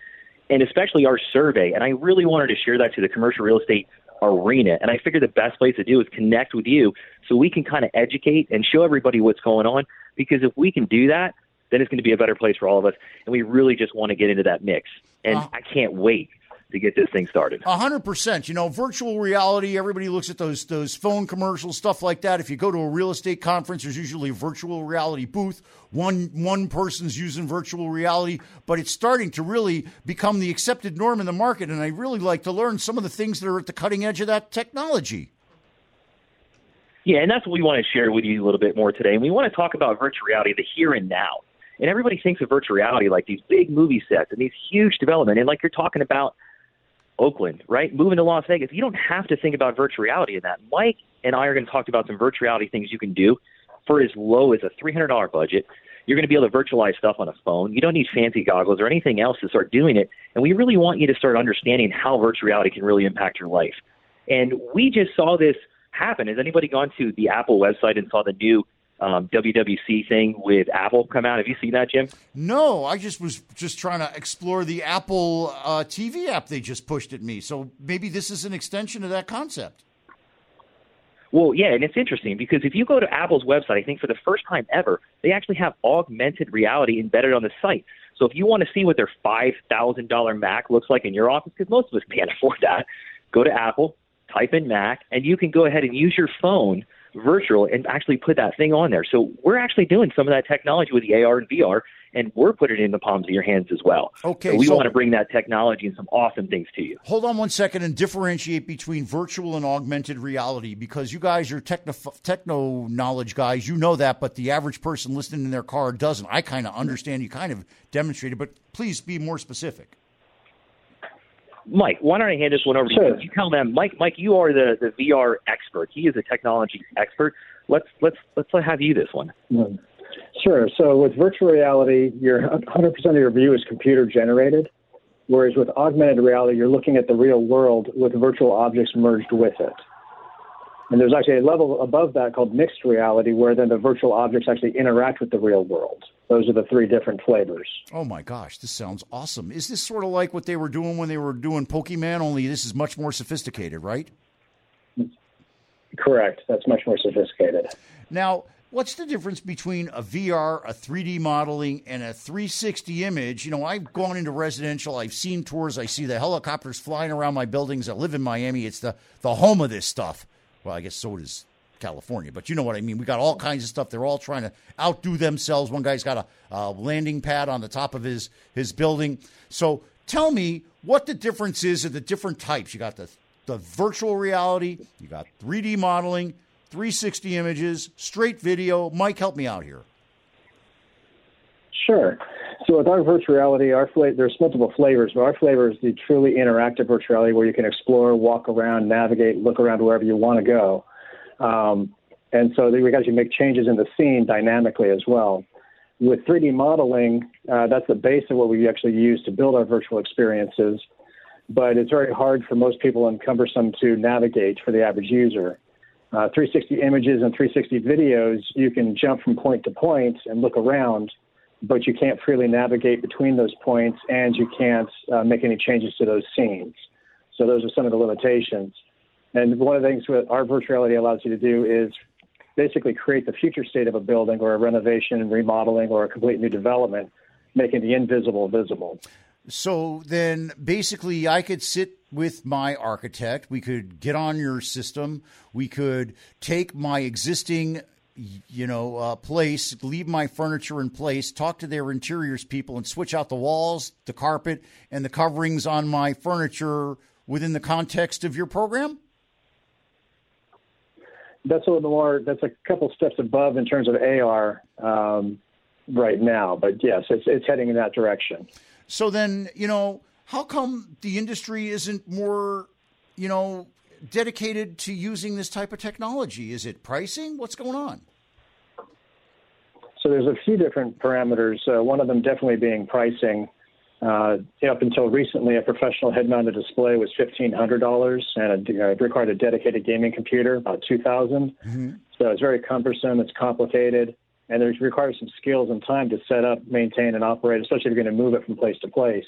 and especially our survey. And I really wanted to share that to the commercial real estate arena. And I figured the best place to do is connect with you so we can kind of educate and show everybody what's going on. Because if we can do that, then it's going to be a better place for all of us. And we really just want to get into that mix. And Uh. I can't wait to get this thing started. A hundred percent. You know, virtual reality. Everybody looks at those those phone commercials, stuff like that. If you go to a real estate conference, there's usually a virtual reality booth. One one person's using virtual reality, but it's starting to really become the accepted norm in the market. And I really like to learn some of the things that are at the cutting edge of that technology. Yeah, and that's what we want to share with you a little bit more today. And we want to talk about virtual reality, the here and now. And everybody thinks of virtual reality like these big movie sets and these huge development. And like you're talking about Oakland, right? Moving to Las Vegas, you don't have to think about virtual reality in that. Mike and I are going to talk about some virtual reality things you can do for as low as a $300 budget. You're going to be able to virtualize stuff on a phone. You don't need fancy goggles or anything else to start doing it. And we really want you to start understanding how virtual reality can really impact your life. And we just saw this happen. Has anybody gone to the Apple website and saw the new um, WWDC thing with Apple come out? Have you seen that, Jim? No, I just was just trying to explore the Apple uh, TV app they just pushed at me. So maybe this is an extension of that concept. Well, yeah, and it's interesting because if you go to Apple's website, I think for the first time ever, they actually have augmented reality embedded on the site. So if you want to see what their $5,000 Mac looks like in your office, because most of us can't afford that, go to Apple, type in Mac, and you can go ahead and use your phone virtual and actually put that thing on there. So we're actually doing some of that technology with the AR and VR, and we're putting it in the palms of your hands as well. Okay, so we so- want to bring that technology and some awesome things to you. Hold on one second and differentiate between virtual and augmented reality because you guys are techno, techno knowledge guys. You know that, but the average person listening in their car doesn't. I kind of understand. You kind of demonstrated, but please be more specific. Mike, why don't I hand this one over to you? You tell them, Mike. Mike, you are the, the VR expert. He is a technology expert. Let's let's let's have you this one. Mm. Sure. So with virtual reality, your 100% of your view is computer generated, whereas with augmented reality, you're looking at the real world with virtual objects merged with it. And there's actually a level above that called mixed reality, where then the virtual objects actually interact with the real world. Those are the three different flavors. Oh my gosh, this sounds awesome. Is this sort of like what they were doing when they were doing Pokemon? Only this is much more sophisticated, right? Correct. That's much more sophisticated. Now, what's the difference between a VR, a 3D modeling, and a 360 image? You know, I've gone into residential, I've seen tours, I see the helicopters flying around my buildings. I live in Miami. It's the, the home of this stuff. Well, I guess so does California, but you know what I mean. We got all kinds of stuff. They're all trying to outdo themselves. One guy's got a, a landing pad on the top of his, his building. So tell me what the difference is of the different types. You got the, the virtual reality, you got 3D modeling, 360 images, straight video. Mike, help me out here. Sure. So with our virtual reality, our fla- there's multiple flavors, but our flavor is the truly interactive virtual reality where you can explore, walk around, navigate, look around wherever you want to go. Um, and so we actually make changes in the scene dynamically as well. With 3D modeling, uh, that's the base of what we actually use to build our virtual experiences, but it's very hard for most people and cumbersome to navigate for the average user. Uh, 360 images and 360 videos, you can jump from point to point and look around, but you can't freely navigate between those points and you can't uh, make any changes to those scenes. So those are some of the limitations. And one of the things that our virtual reality allows you to do is basically create the future state of a building or a renovation and remodeling or a complete new development, making the invisible visible. So then basically, I could sit with my architect. We could get on your system. We could take my existing you know, uh, place, leave my furniture in place, talk to their interiors people, and switch out the walls, the carpet, and the coverings on my furniture within the context of your program? That's a little more. That's a couple steps above in terms of AR um, right now, but yes, it's it's heading in that direction. So then, you know, how come the industry isn't more, you know, dedicated to using this type of technology? Is it pricing? What's going on? So there's a few different parameters. Uh, one of them definitely being pricing. Uh, up until recently, a professional head-mounted display was fifteen hundred dollars, and it uh, required a dedicated gaming computer, about two thousand. So it's very cumbersome. It's complicated, and it requires some skills and time to set up, maintain, and operate, especially if you're going to move it from place to place.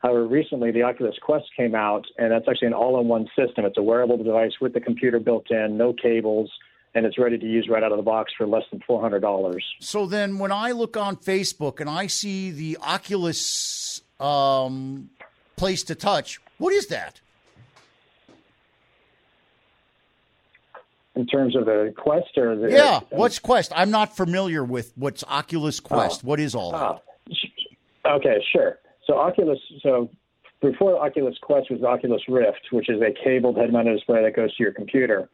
However, recently the Oculus Quest came out, and that's actually an all-in-one system. It's a wearable device with the computer built in, no cables, and it's ready to use right out of the box for less than four hundred dollars. So then, when I look on Facebook and I see the Oculus um, place to touch, what is that? In terms of the Quest or the Yeah, what's Quest? I'm not familiar with what's Oculus Quest. what is all that? Okay, sure. So Oculus, so before Oculus Quest was Oculus Rift, which is a cabled head-mounted display that goes to your computer.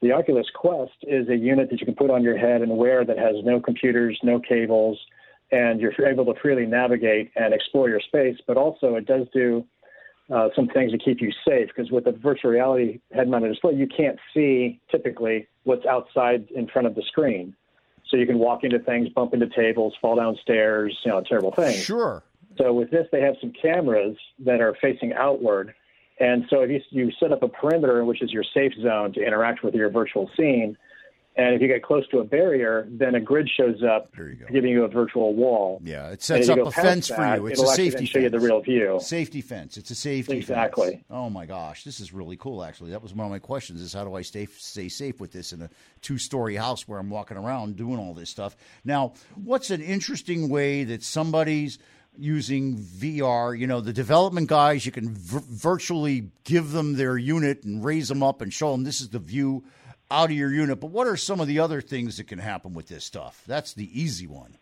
The Oculus Quest is a unit that you can put on your head and wear that has no computers, no cables, and you're able to freely navigate and explore your space. But also, it does do uh, some things to keep you safe because with a virtual reality head-mounted display, you can't see typically what's outside in front of the screen. So you can walk into things, bump into tables, fall down stairs, you know, terrible things. Sure. So with this, they have some cameras that are facing outward. And so if you, you set up a perimeter, which is your safe zone to interact with your virtual scene, and if you get close to a barrier, then a grid shows up, giving you a virtual wall. Yeah, it sets up a fence for you. It's a safety then show you the fence. real view. Safety fence. It's a safety Exactly. fence. Exactly. Oh my gosh, this is really cool. Actually, that was one of my questions: is how do I stay stay safe with this in a two story house where I'm walking around doing all this stuff? Now, what's an interesting way that somebody's using VR? You know, the development guys, you can v- virtually give them their unit and raise them up and show them this is the view out of your unit. But what are some of the other things that can happen with this stuff? That's the easy one.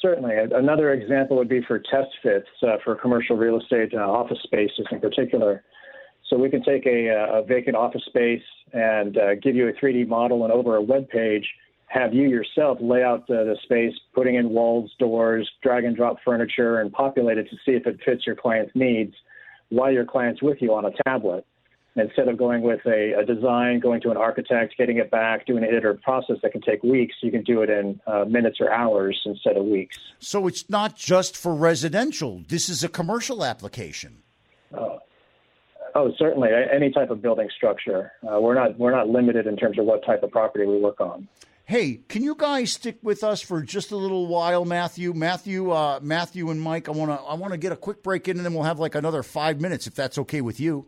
Certainly. Another example would be for test fits uh, for commercial real estate uh, office spaces in particular. So we can take a, uh, a vacant office space and uh, give you a 3D model and over a web page, have you yourself lay out uh, the space, putting in walls, doors, drag and drop furniture, and populate it to see if it fits your client's needs while your client's with you on a tablet. Instead of going with a, a design, going to an architect, getting it back, doing an iterative process that can take weeks, you can do it in uh, minutes or hours instead of weeks. So it's not just for residential. This is a commercial application. Oh, oh, certainly. Any type of building structure. Uh, we're not we're not limited in terms of what type of property we work on. Hey, can you guys stick with us for just a little while, Matthew? Matthew, uh, Matthew, and Mike. I want to I want to get a quick break in, and then we'll have like another five minutes, if that's okay with you.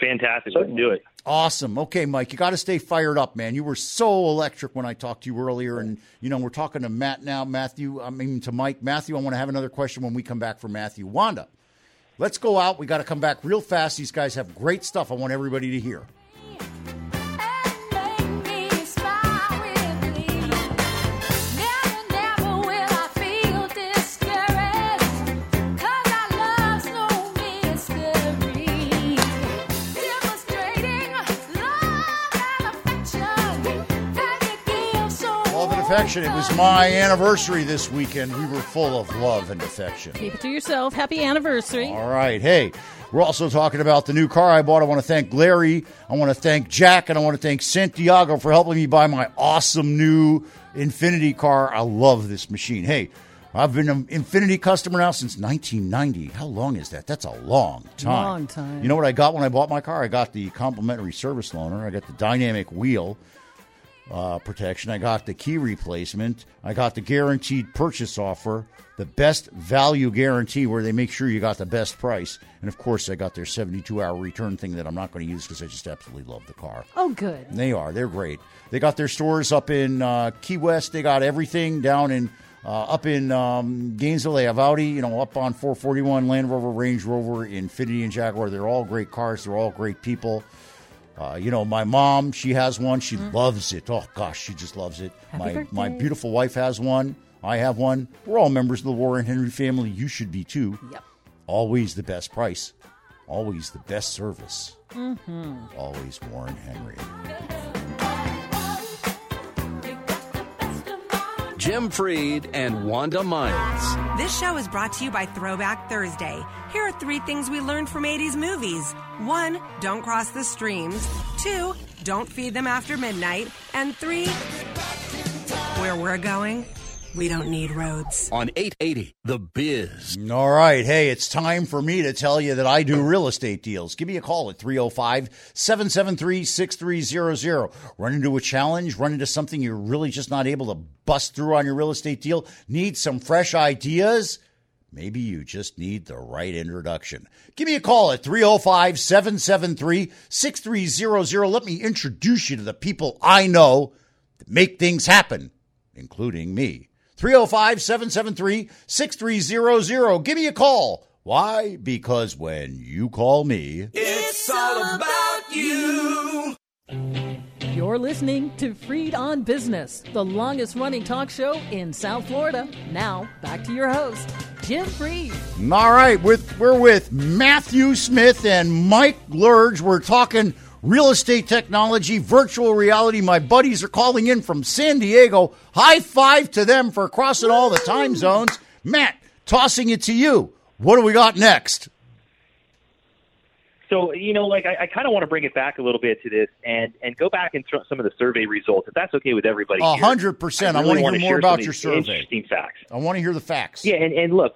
Fantastic. Let's do it. Awesome. Okay, Mike, you got to stay fired up, man. You were so electric when I talked to you earlier, and you know we're talking to Matt now. Matthew, I mean to Mike. Matthew, I want to have another question when we come back from Matthew. Wanda, let's go out. We got to come back real fast. These guys have great stuff. I want everybody to hear. Affection. It was my anniversary this weekend. We were full of love and affection. Keep it to yourself. Happy anniversary. All right. Hey, we're also talking about the new car I bought. I want to thank Larry. I want to thank Jack. And I want to thank Santiago for helping me buy my awesome new Infiniti car. I love this machine. Hey, I've been an Infiniti customer now since 1990. How long is that? That's a long time. Long time. You know what I got when I bought my car? I got the complimentary service loaner. I got the dynamic wheel uh, protection. I got the key replacement. I got the guaranteed purchase offer, the best value guarantee where they make sure you got the best price. And of course, I got their 72 hour return thing that I'm not going to use because I just absolutely love the car. Oh, good. They are. They're great. They got their stores up in uh, Key West. They got everything down in uh, up in um, Gainesville. They have Audi. You know, up on 441 Land Rover, Range Rover, Infiniti, and Jaguar. They're all great cars. They're all great people. Uh, you know, my mom, she has one. She loves it. Oh gosh, she just loves it. Happy my birthday. my beautiful wife has one. I have one. We're all members of the Warren Henry family. You should be too. Yep. Always the best price. Always the best service. Mm-hmm. Always Warren Henry. Jim Freed and Wanda Miles. This show is brought to you by Throwback Thursday. Here are three things we learned from 80s movies. One, don't cross the streams. Two, don't feed them after midnight. And three, where we're going, we don't need roads. On 880, The Biz. All right. Hey, it's time for me to tell you that I do real estate deals. Give me a call at 305 773 6300. Run into a challenge, run into something you're really just not able to bust through on your real estate deal, need some fresh ideas. Maybe you just need the right introduction. Give me a call at 305 773 6300. Let me introduce you to the people I know that make things happen, including me. 305 773 6300. Give me a call. Why? Because when you call me, It's all about. You're listening to Freed on Business, the longest running talk show in South Florida. Now, back to your host, Jim Freed. All right, with we're with Matthew Smith and Mike Lerg. We're talking real estate technology, virtual reality. My buddies are calling in from San Diego. High five to them for crossing all the time zones. Matt, tossing it to you. What do we got next? So, you know, like I, I kind of want to bring it back a little bit to this and and go back and throw some of the survey results, if that's okay with everybody. A hundred percent. I really want to hear more about your survey. Interesting facts. I want to hear the facts. Yeah, and, and look,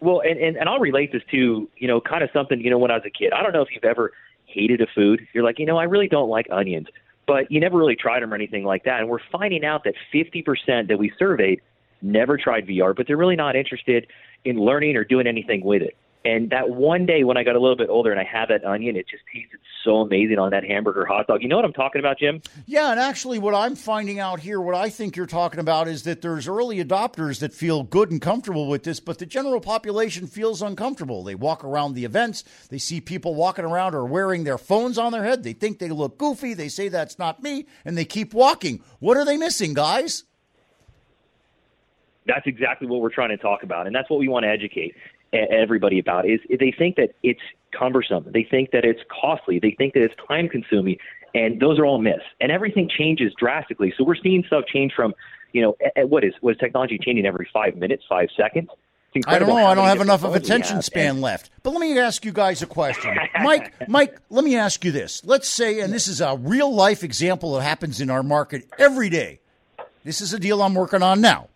well, and, and, and I'll relate this to, you know, kind of something, you know, when I was a kid. I don't know if you've ever hated a food. You're like, you know, I really don't like onions, but you never really tried them or anything like that. And we're finding out that 50% that we surveyed never tried VR, but they're really not interested in learning or doing anything with it. And that one day when I got a little bit older and I had that onion, it just tasted so amazing on that hamburger hot dog. You know what I'm talking about, Jim? Yeah, and actually, what I'm finding out here, what I think you're talking about, is that there's early adopters that feel good and comfortable with this, but the general population feels uncomfortable. They walk around the events, they see people walking around or wearing their phones on their head, they think they look goofy, they say that's not me, and they keep walking. What are they missing, guys? That's exactly what we're trying to talk about, and that's what we want to educate everybody about. Is they think that it's cumbersome, they think that it's costly, they think that it's time consuming, and those are all myths. And everything changes drastically. So we're seeing stuff change from, you know, what is was technology changing every five minutes, five seconds? I don't know. I don't have enough of attention span And- left. But let me ask you guys a question. Mike, Mike, let me ask you this. Let's say, and this is a real life example that happens in our market every day. This is a deal I'm working on now.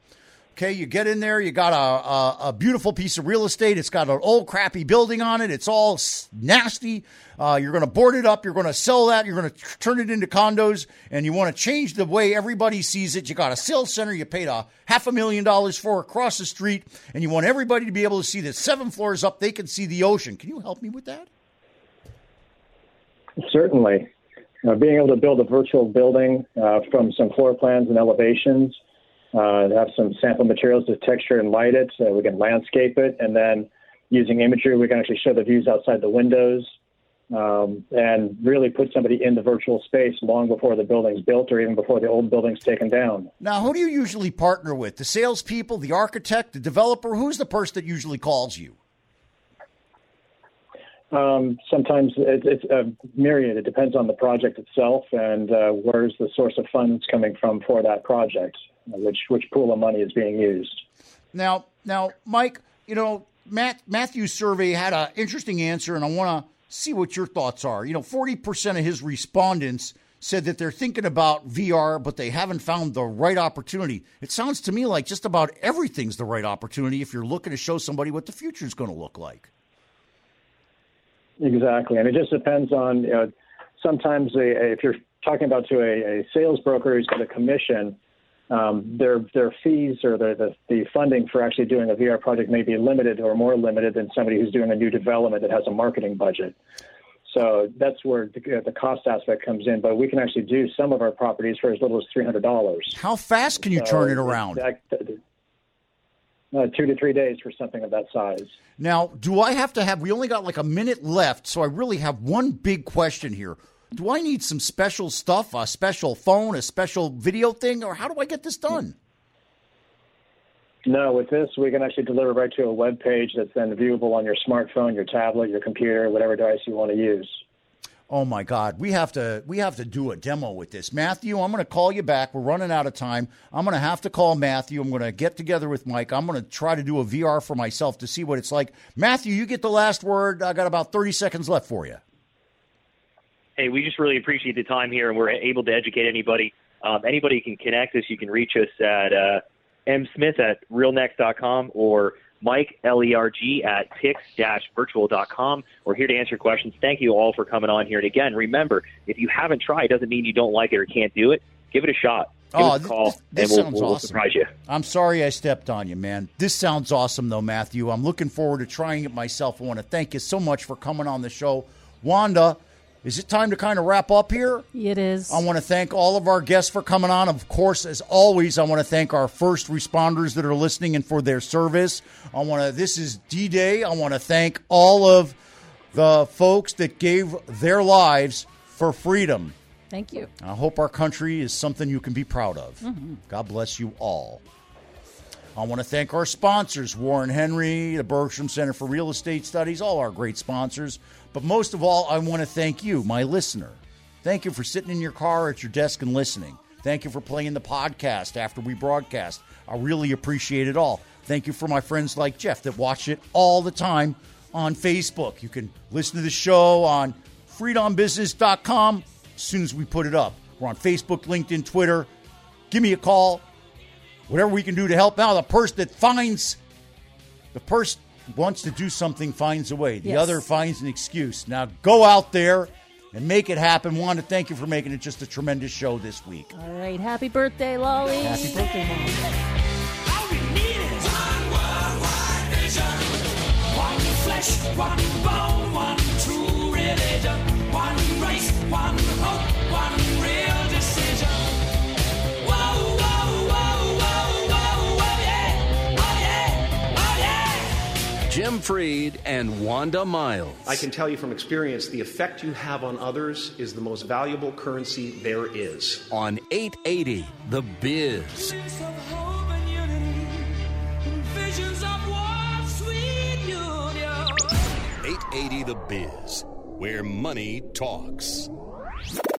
Okay, you get in there, you got a, a, a beautiful piece of real estate. It's got an old crappy building on it. It's all nasty. Uh, you're going to board it up. You're going to sell that. You're going to turn it into condos, and you want to change the way everybody sees it. You got a sales center you paid a half a million dollars for across the street, and you want everybody to be able to see that seven floors up, they can see the ocean. Can you help me with that? Certainly. Uh, being able to build a virtual building uh, from some floor plans and elevations, uh, have some sample materials to texture and light it, so we can landscape it, and then using imagery, we can actually show the views outside the windows um, and really put somebody in the virtual space long before the building's built or even before the old building's taken down. Now, who do you usually partner with? The salespeople, the architect, the developer? Who's the person that usually calls you? Um, sometimes it, it's a myriad. It depends on the project itself and uh, where's the source of funds coming from for that project, which which pool of money is being used. Now, now, Mike, you know, Matt Matthew's survey had an interesting answer, and I want to see what your thoughts are. You know, forty percent of his respondents said that they're thinking about VR, but they haven't found the right opportunity. It sounds to me like just about everything's the right opportunity if you're looking to show somebody what the future is going to look like. Exactly, and it just depends on. You know, sometimes a, a- if you're talking about to a, a sales broker who's got a commission, um, their their fees or the, the the funding for actually doing a VR project may be limited or more limited than somebody who's doing a new development that has a marketing budget. So that's where the, the cost aspect comes in. But we can actually do some of our properties for as little as three hundred dollars. How fast can you turn it around? Uh, two to three days for something of that size. Now, do I have to have? We only got like a minute left, so I really have one big question here. Do I need some special stuff, a special phone, a special video thing, or how do I get this done? No, with this, we can actually deliver right to a web page that's then viewable on your smartphone, your tablet, your computer, whatever device you want to use. Oh my God, we have to we have to do a demo with this, Matthew. I'm going to call you back. We're running out of time. I'm going to have to call Matthew. I'm going to get together with Mike. I'm going to try to do a VR for myself to see what it's like. Matthew, you get the last word. I got about 30 seconds left for you. Hey, we just really appreciate the time here, and we're able to educate anybody. Um, anybody can connect us. You can reach us at uh, msmith at realnext.com or Mike, L-E-R-G, at pix-virtual.com. We're here to answer questions. Thank you all for coming on here. And again, remember, if you haven't tried, it doesn't mean you don't like it or can't do it. Give it a shot. Give Oh, us a call, this- this and we'll, sounds we'll, we'll awesome. surprise you. I'm sorry I stepped on you, man. This sounds awesome, though, Matthew. I'm looking forward to trying it myself. I want to thank you so much for coming on the show. Wanda, is it time to kind of wrap up here? It is. I want to thank all of our guests for coming on. Of course, as always, I want to thank our first responders that are listening and for their service. I want to. This is D Day. I want to thank all of the folks that gave their lives for freedom. Thank you. I hope our country is something you can be proud of. Mhm. God bless you all. I want to thank our sponsors, Warren Henry, the Bergstrom Center for Real Estate Studies, all our great sponsors. But most of all, I want to thank you, my listener. Thank you for sitting in your car at your desk and listening. Thank you for playing the podcast after we broadcast. I really appreciate it all. Thank you for my friends like Jeff that watch it all the time on Facebook. You can listen to the show on freedonbusiness.com as soon as we put it up. We're on Facebook, LinkedIn, Twitter. Give me a call. Whatever we can do to help out. The person that finds, the person wants to do something finds a way. The Yes. other finds an excuse. Now go out there and make it happen. Want to thank you for making it just a tremendous show this week. All right. Happy birthday, Lolly. Happy birthday, Mom. One flesh, one bone, one true religion, one race, one hope, Jim Freed and Wanda Miles. I can tell you from experience the effect you have on others is the most valuable currency there is. On 880, The Biz. Visions of one sweet union. 880 The Biz, where money talks.